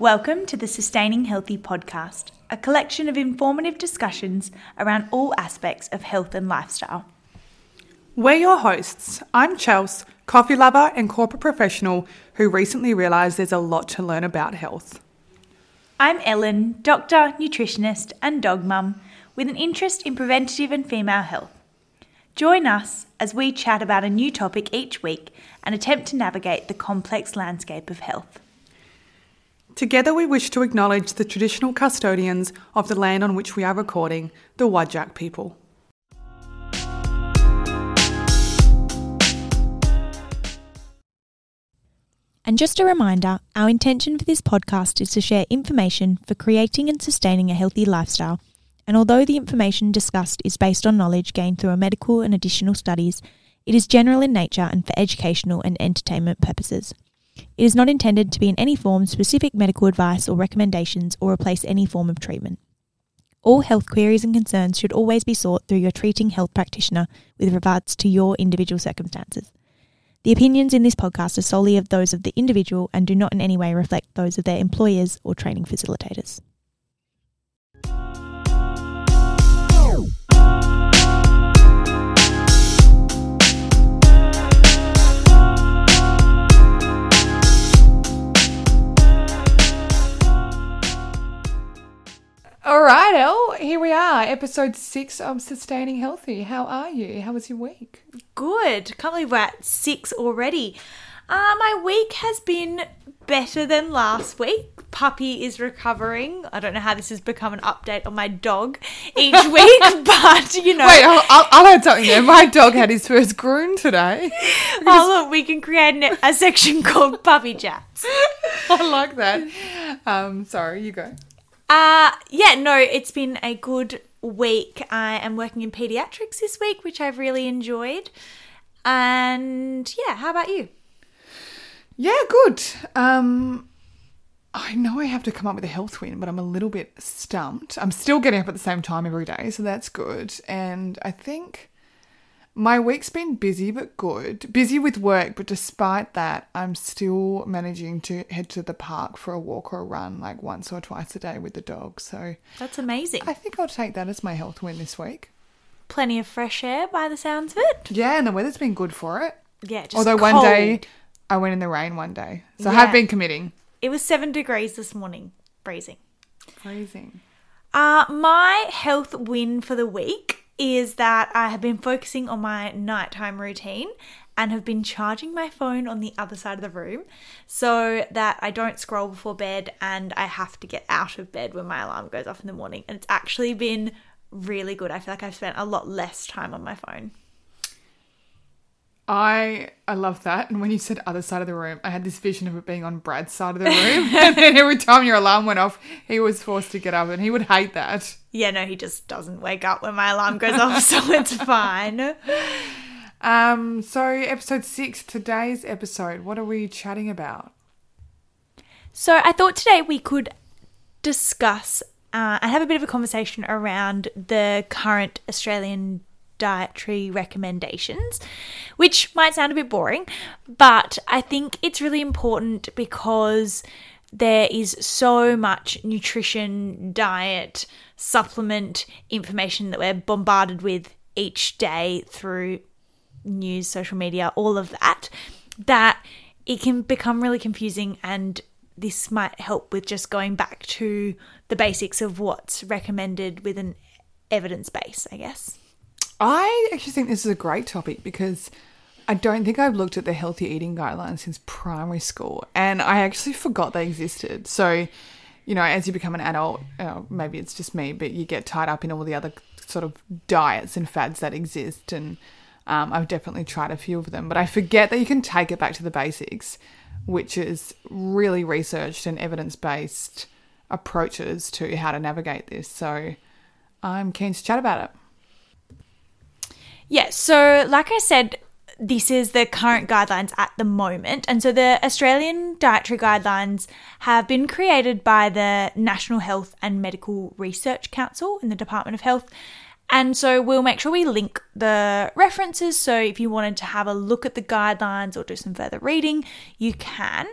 Welcome to the Sustaining Healthy podcast, a collection of informative discussions around all aspects of health and lifestyle. We're your hosts. I'm Chels, coffee lover and corporate professional who recently realised there's a lot to learn about health. I'm Ellen, doctor, nutritionist, and dog mum with an interest in preventative and female health. Join us as we chat about a new topic each week and attempt to navigate the complex landscape of health. Together, we wish to acknowledge the traditional custodians of the land on which we are recording, the Wadjak people. And just a reminder our intention for this podcast is to share information for creating and sustaining a healthy lifestyle. And although the information discussed is based on knowledge gained through medical and additional studies, it is general in nature and for educational and entertainment purposes. It is not intended to be in any form specific medical advice or recommendations or replace any form of treatment. All health queries and concerns should always be sought through your treating health practitioner with regards to your individual circumstances. The opinions in this podcast are solely of those of the individual and do not in any way reflect those of their employers or training facilitators. Episode six of Sustaining Healthy. How are you? How was your week? Good. Can't believe we're at six already. Uh, my week has been better than last week. Puppy is recovering. I don't know how this has become an update on my dog each week, but you know. Wait, I'll, I'll, I'll add something there. My dog had his first groom today. oh, look, we can create an, a section called Puppy Chats. I like that. Um, sorry, you go. Uh, yeah, no, it's been a good week. I am working in pediatrics this week, which I've really enjoyed. And yeah, how about you? Yeah, good. Um, I know I have to come up with a health win, but I'm a little bit stumped. I'm still getting up at the same time every day, so that's good. And I think my week's been busy but good. Busy with work, but despite that, I'm still managing to head to the park for a walk or a run like once or twice a day with the dog. So That's amazing. I think I'll take that as my health win this week. Plenty of fresh air by the sounds of it. Yeah, and the weather's been good for it. Yeah, just Although one day. I went in the rain one day. So I have been committing. It was seven degrees this morning. Freezing. Freezing. Uh, my health win for the week is that I have been focusing on my nighttime routine and have been charging my phone on the other side of the room so that I don't scroll before bed and I have to get out of bed when my alarm goes off in the morning. And it's actually been really good. I feel like I've spent a lot less time on my phone. I I love that. And when you said other side of the room, I had this vision of it being on Brad's side of the room. and then every time your alarm went off, he was forced to get up and he would hate that. Yeah, no, he just doesn't wake up when my alarm goes off, so it's fine. Um, so episode six, today's episode, what are we chatting about? So I thought today we could discuss uh, and have a bit of a conversation around the current Australian dietary recommendations, which might sound a bit boring, but I think it's really important because there is so much nutrition, diet, supplement information that we're bombarded with each day through news, social media, all of that, that it can become really confusing and this might help with just going back to the basics of what's recommended with an evidence base, I guess. I actually think this is a great topic because I don't think I've looked at the healthy eating guidelines since primary school, and I actually forgot they existed. So, you know, as you become an adult, uh, maybe it's just me, but you get tied up in all the other sort of diets and fads that exist, and um, I've definitely tried a few of them, but I forget that you can take it back to the basics, which is really researched and evidence based approaches to how to navigate this. So, I'm keen to chat about it. Yeah, so like I said, this is the current guidelines at the moment. And so the Australian dietary guidelines have been created by the National Health and Medical Research Council in the Department of Health. And so we'll make sure we link the references. So if you wanted to have a look at the guidelines or do some further reading, you can.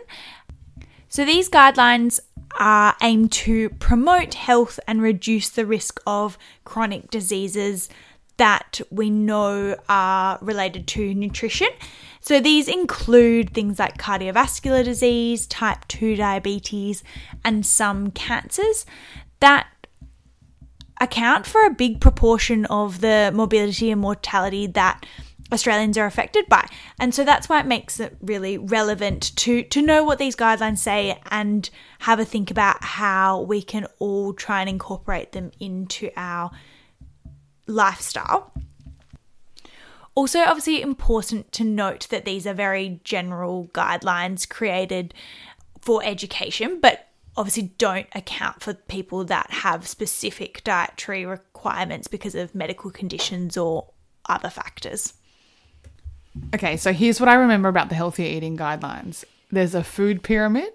So these guidelines are aimed to promote health and reduce the risk of chronic diseases that we know are related to nutrition. So these include things like cardiovascular disease, type 2 diabetes, and some cancers that account for a big proportion of the morbidity and mortality that Australians are affected by. And so that's why it makes it really relevant to to know what these guidelines say and have a think about how we can all try and incorporate them into our lifestyle. Also, obviously, important to note that these are very general guidelines created for education, but obviously don't account for people that have specific dietary requirements because of medical conditions or other factors. Okay, so here's what I remember about the healthier eating guidelines. There's a food pyramid.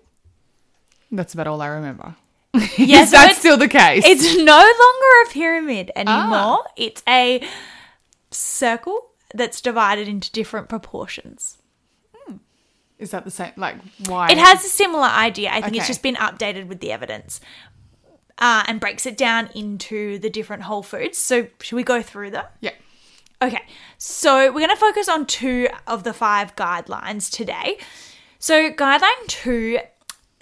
That's about all I remember. Yes, Is that still the case? It's no longer a pyramid anymore. Ah. It's a circle that's divided into different proportions. Is that the same? Like, why? It has a similar idea. I think it's just been updated with the evidence uh, and breaks it down into the different whole foods. So, should we go through them? Yeah. Okay, so we're going to focus on two of the five guidelines today. So, guideline two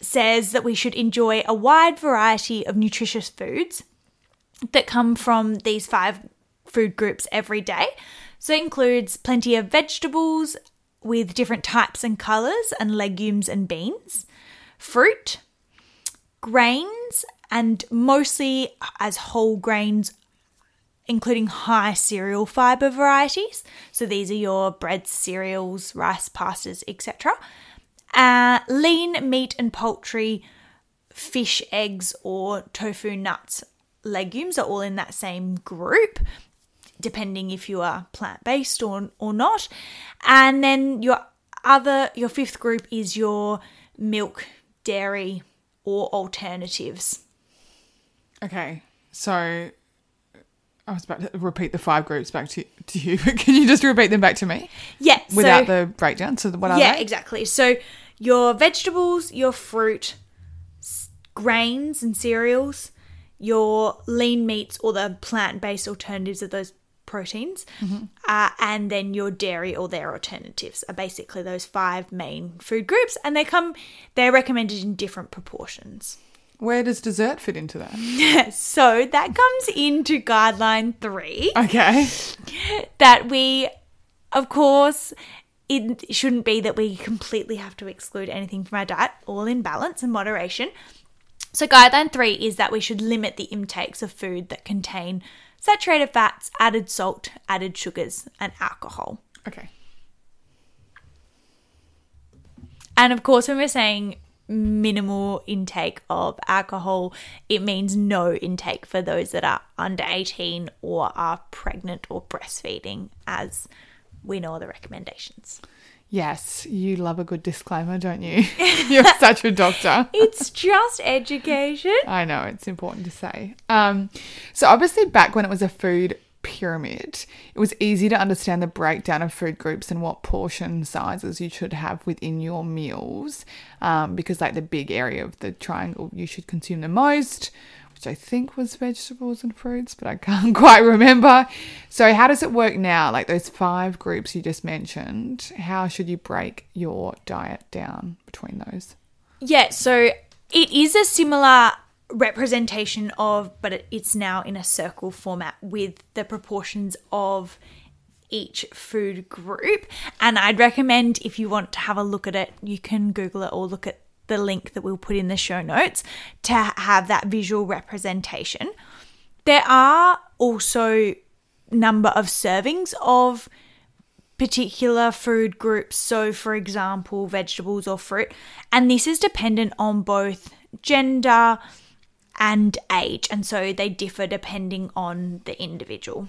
says that we should enjoy a wide variety of nutritious foods that come from these five food groups every day. So, it includes plenty of vegetables with different types and colors, and legumes and beans, fruit, grains, and mostly as whole grains including high cereal fiber varieties. So these are your breads, cereals, rice, pastas, etc. Uh, lean meat and poultry, fish, eggs, or tofu, nuts, legumes are all in that same group, depending if you are plant based or or not. And then your other, your fifth group is your milk, dairy, or alternatives. Okay, so I was about to repeat the five groups back to, to you, but can you just repeat them back to me Yeah, without so, the breakdown? So what are yeah, they? exactly. So your vegetables, your fruit, grains and cereals, your lean meats or the plant-based alternatives of those proteins, uh, and then your dairy or their alternatives are basically those five main food groups, and they come they're recommended in different proportions. Where does dessert fit into that? So that comes into guideline three. Okay. that we, of course, it shouldn't be that we completely have to exclude anything from our diet, all in balance and moderation. So, guideline three is that we should limit the intakes of food that contain saturated fats, added salt, added sugars, and alcohol. Okay. And of course, when we're saying minimal intake of alcohol, it means no intake for those that are under 18 or are pregnant or breastfeeding, as we know the recommendations. Yes, you love a good disclaimer, don't you? You're such a doctor. It's just education. I know it's important to say. Um, so obviously, back when it was a food pyramid, it was easy to understand the breakdown of food groups and what portion sizes you should have within your meals. Um, because like the big area of the triangle, you should consume the most, which I think was vegetables and fruits, but I can't quite remember. So how does it work now? Like those five groups you just mentioned, how should you break your diet down between those? Yeah, so it is a similar representation of, but it's now in a circle format with the proportions of each food group. And I'd recommend if you want to have a look at it, you can Google it or look at the link that we'll put in the show notes to have that visual representation. There are also number of servings of particular food groups. So, for example, vegetables or fruit. And this is dependent on both gender and age. And so they differ depending on the individual.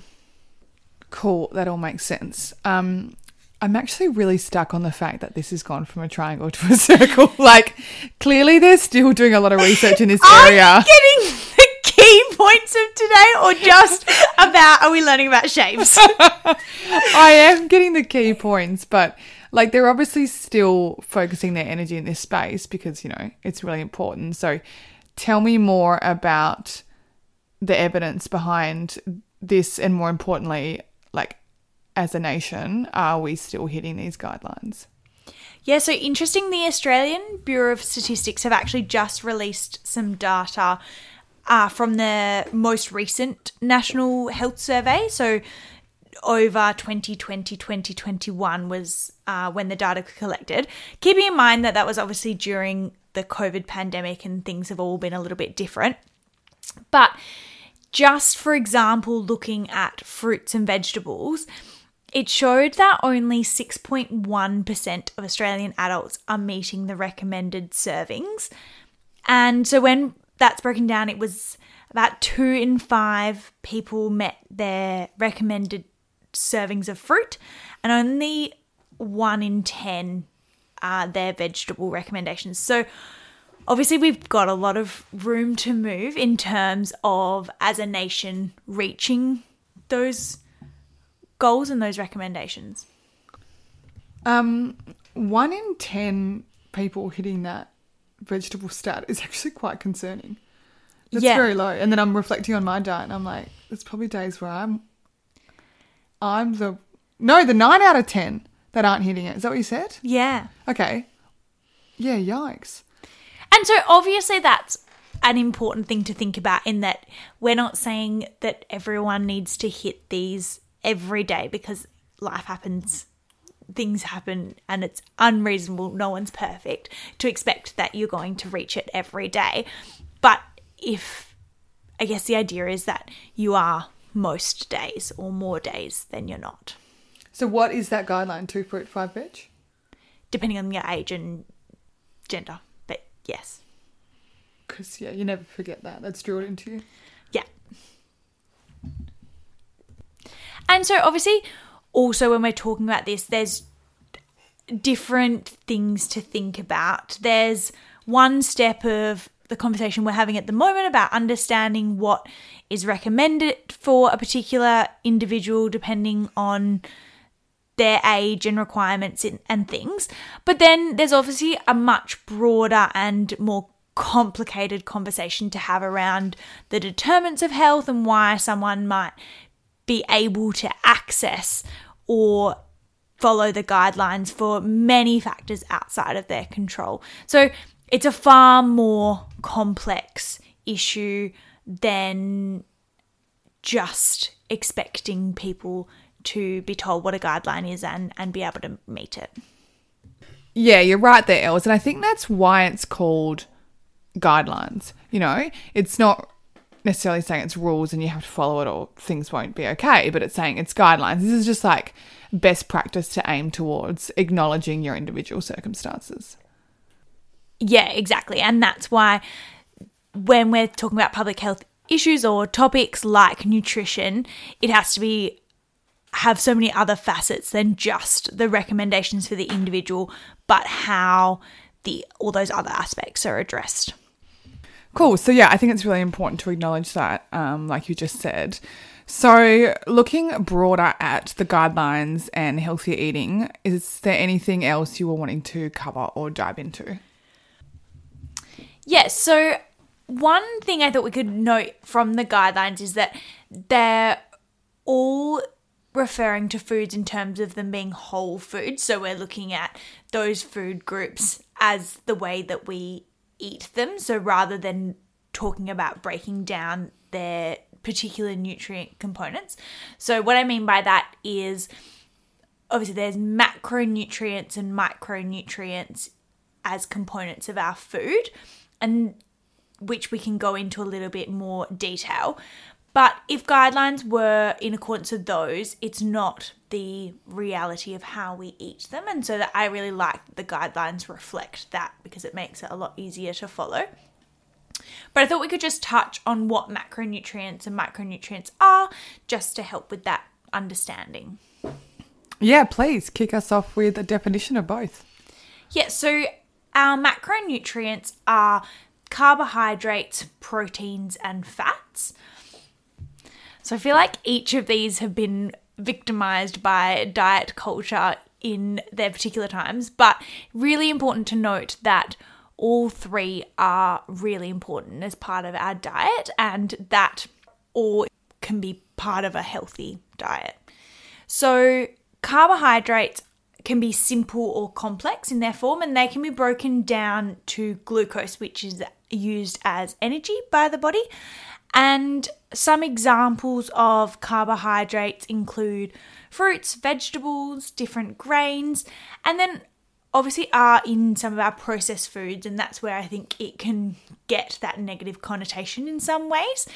Cool, that all makes sense. Um, I'm actually really stuck on the fact that this has gone from a triangle to a circle. like, clearly, they're still doing a lot of research in this area. Getting the key points of today or just about are we learning about shapes? I am getting the key points, but like, they're obviously still focusing their energy in this space because, you know, it's really important. So, tell me more about the evidence behind this, and more importantly, like as a nation, are we still hitting these guidelines? Yeah, so interesting. The Australian Bureau of Statistics have actually just released some data uh, from the most recent National Health Survey. So, over 2020 2021 was uh, when the data collected. Keeping in mind that that was obviously during the COVID pandemic and things have all been a little bit different. But just for example, looking at fruits and vegetables, it showed that only 6.1% of Australian adults are meeting the recommended servings. And so when that's broken down, it was about two in five people met their recommended servings of fruit, and only one in 10 are their vegetable recommendations. So obviously we've got a lot of room to move in terms of as a nation reaching those goals and those recommendations. Um, one in ten people hitting that vegetable stat is actually quite concerning. That's Yeah. very low. And then I'm reflecting on my diet, and I'm like, there's probably days where I'm, I'm the no, the nine out of ten that aren't hitting it. Is that what you said? Yeah. Okay. Yeah. Yikes. And so obviously that's an important thing to think about in that we're not saying that everyone needs to hit these every day because life happens things happen and it's unreasonable no one's perfect to expect that you're going to reach it every day but if i guess the idea is that you are most days or more days than you're not So what is that guideline? Two fruit, five veg. depending on your age and gender but yes Because yeah, you never forget that. That's drilled into you. Yeah. And so, obviously, also when we're talking about this, there's different things to think about. There's one step of the conversation we're having at the moment about understanding what is recommended for a particular individual depending on their age and requirements and, things. But then there's obviously a much broader and more complicated conversation to have around the determinants of health and why someone might be able to access or follow the guidelines for many factors outside of their control. So it's a far more complex issue than just expecting people to be told what a guideline is and, and be able to meet it. Yeah, you're right there, Els. And I think that's why it's called guidelines. You know, it's not necessarily saying it's rules and you have to follow it or things won't be okay, but it's saying it's guidelines. This is just like best practice to aim towards acknowledging your individual circumstances. Yeah, exactly. And that's why when we're talking about public health issues or topics like nutrition, it has to be have so many other facets than just the recommendations for the individual, but how the all those other aspects are addressed. Cool. So, yeah, I think it's really important to acknowledge that, um, like you just said. So, looking broader at the guidelines and healthier eating, is there anything else you were wanting to cover or dive into? Yes. So one thing I thought we could note from the guidelines is that they're all referring to foods in terms of them being whole foods. So we're looking at those food groups as the way that we eat them. So rather than talking about breaking down their particular nutrient components. So what I mean by that is obviously there's macronutrients and micronutrients as components of our food and which we can go into a little bit more detail. But if guidelines were in accordance with those, it's not the reality of how we eat them. And so that I really like the guidelines reflect that because it makes it a lot easier to follow. But I thought we could just touch on what macronutrients and micronutrients are just to help with that understanding. Yeah, please kick us off with a definition of both. Yeah, so our macronutrients are carbohydrates, proteins, and fats. So I feel like each of these have been victimized by diet culture in their particular times, but really important to note that all three are really important as part of our diet, and that all can be part of a healthy diet. So, carbohydrates can be simple or complex in their form, and they can be broken down to glucose, which is used as energy by the body. And some examples of carbohydrates include fruits, vegetables, different grains, and then obviously are in some of our processed foods, and that's where I think it can get that negative connotation in some ways.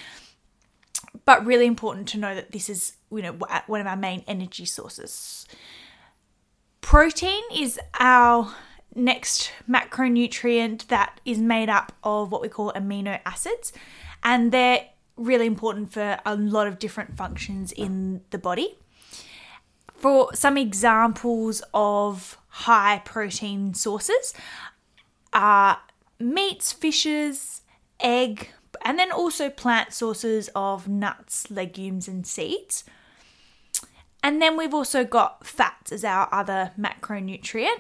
But really important to know that this is, you know, one of our main energy sources. Protein is our next macronutrient that is made up of what we call amino acids, and they're really important for a lot of different functions in the body. For some examples of high protein sources are meats, fishes, egg, and then also plant sources of nuts, legumes, and seeds. And then we've also got fats as our other macronutrient.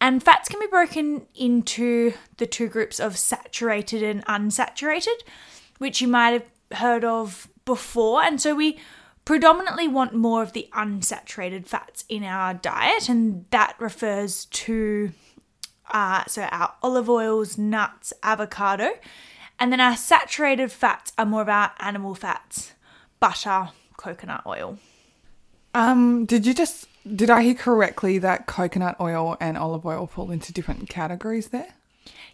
And fats can be broken into the two groups of saturated and unsaturated, which you might have heard of before. And so we predominantly want more of the unsaturated fats in our diet, and that refers to uh, so our olive oils, nuts, avocado, and then our saturated fats are more of our animal fats, butter, coconut oil. Um, did you just did I hear correctly that coconut oil and olive oil fall into different categories there?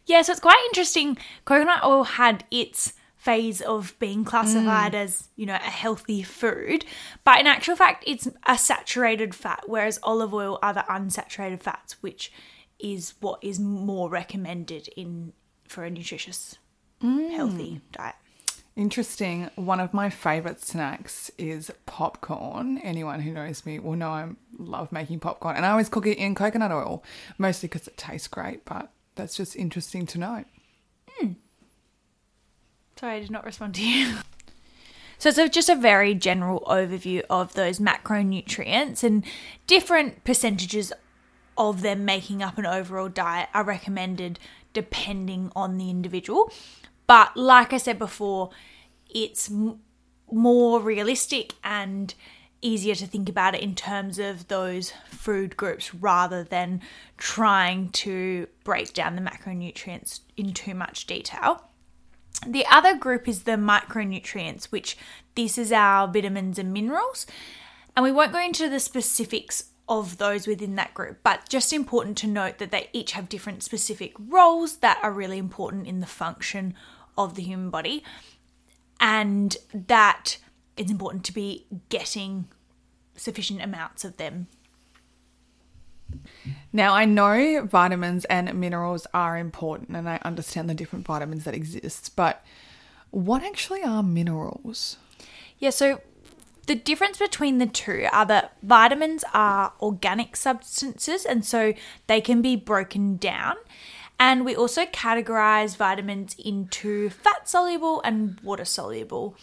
Yeah, so it's quite interesting. Coconut oil had its phase of being classified mm. as, you know, a healthy food. But in actual fact, it's a saturated fat, whereas olive oil are the unsaturated fats, which is what is more recommended in for a nutritious, mm. healthy diet. Interesting. One of my favorite snacks is popcorn. Anyone who knows me will know I love making popcorn, and I always cook it in coconut oil, mostly because it tastes great. But that's just interesting to know. Sorry, I did not respond to you. So it's just a very general overview of those macronutrients and different percentages of them making up an overall diet are recommended depending on the individual. But like I said before, it's m- more realistic and easier to think about it in terms of those food groups rather than trying to break down the macronutrients in too much detail. The other group is the micronutrients, which this is our vitamins and minerals. And we won't go into the specifics of those within that group, but just important to note that they each have different specific roles that are really important in the function of the human body. And that it's important to be getting sufficient amounts of them now, I know vitamins and minerals are important and I understand the different vitamins that exist, but what actually are minerals? Yeah, so the difference between the two are that vitamins are organic substances and so they can be broken down. And we also categorize vitamins into fat soluble and water soluble.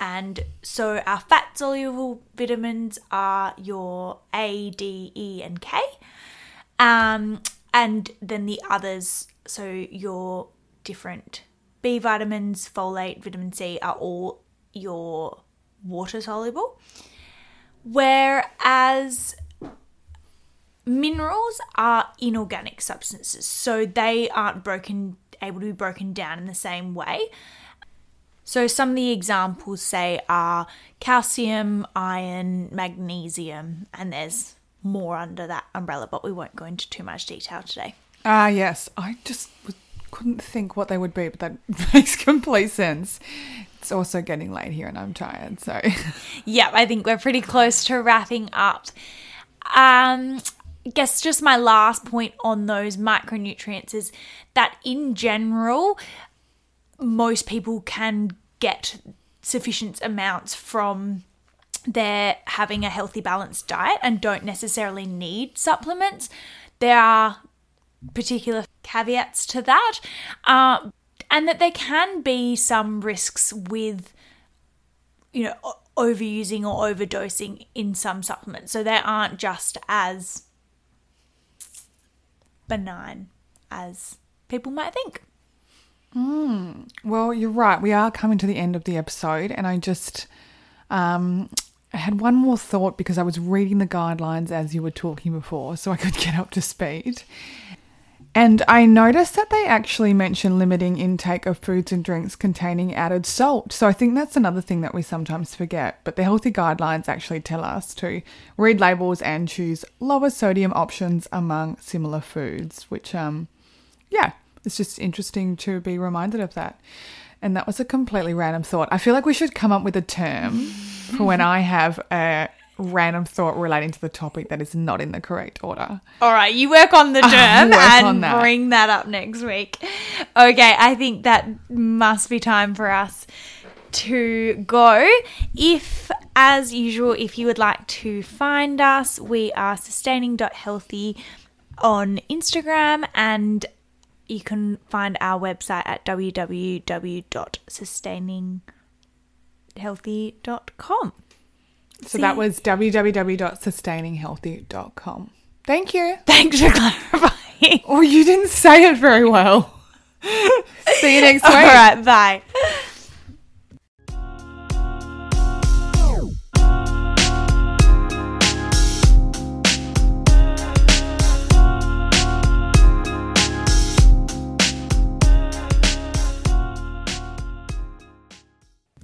And so our fat soluble vitamins are your A, D, E, and K. Um, and then the others, so your different B vitamins, folate, vitamin C are all your water soluble. Whereas minerals are inorganic substances, so they aren't broken able to be broken down in the same way. So some of the examples say are calcium, iron, magnesium, and there's more under that umbrella, but we won't go into too much detail today. Ah, yes. I just couldn't think what they would be, but that makes complete sense. It's also getting late here and I'm tired, so. yeah, I think we're pretty close to wrapping up. Um, I guess just my last point on those micronutrients is that in general, most people can get sufficient amounts from they're having a healthy, balanced diet and don't necessarily need supplements. There are particular caveats to that, uh, and that there can be some risks with, you know, overusing or overdosing in some supplements. So they aren't just as benign as people might think. Well, you're right. We are coming to the end of the episode, and I just um, I had one more thought because I was reading the guidelines as you were talking before, so I could get up to speed. And I noticed that they actually mention limiting intake of foods and drinks containing added salt. So I think that's another thing that we sometimes forget. But the healthy guidelines actually tell us to read labels and choose lower sodium options among similar foods, which, um, yeah, it's just interesting to be reminded of that. And that was a completely random thought. I feel like we should come up with a term for when I have a random thought relating to the topic that is not in the correct order. All right, you work on the term and that. bring that up next week. Okay, I think that must be time for us to go. If, as usual, if you would like to find us, we are sustaining.healthy on Instagram and you can find our website at www.sustaininghealthy.com. So that was www.sustaininghealthy.com. Thank you. Thanks for clarifying. Oh, you didn't say it very well. See you next week. All right, bye.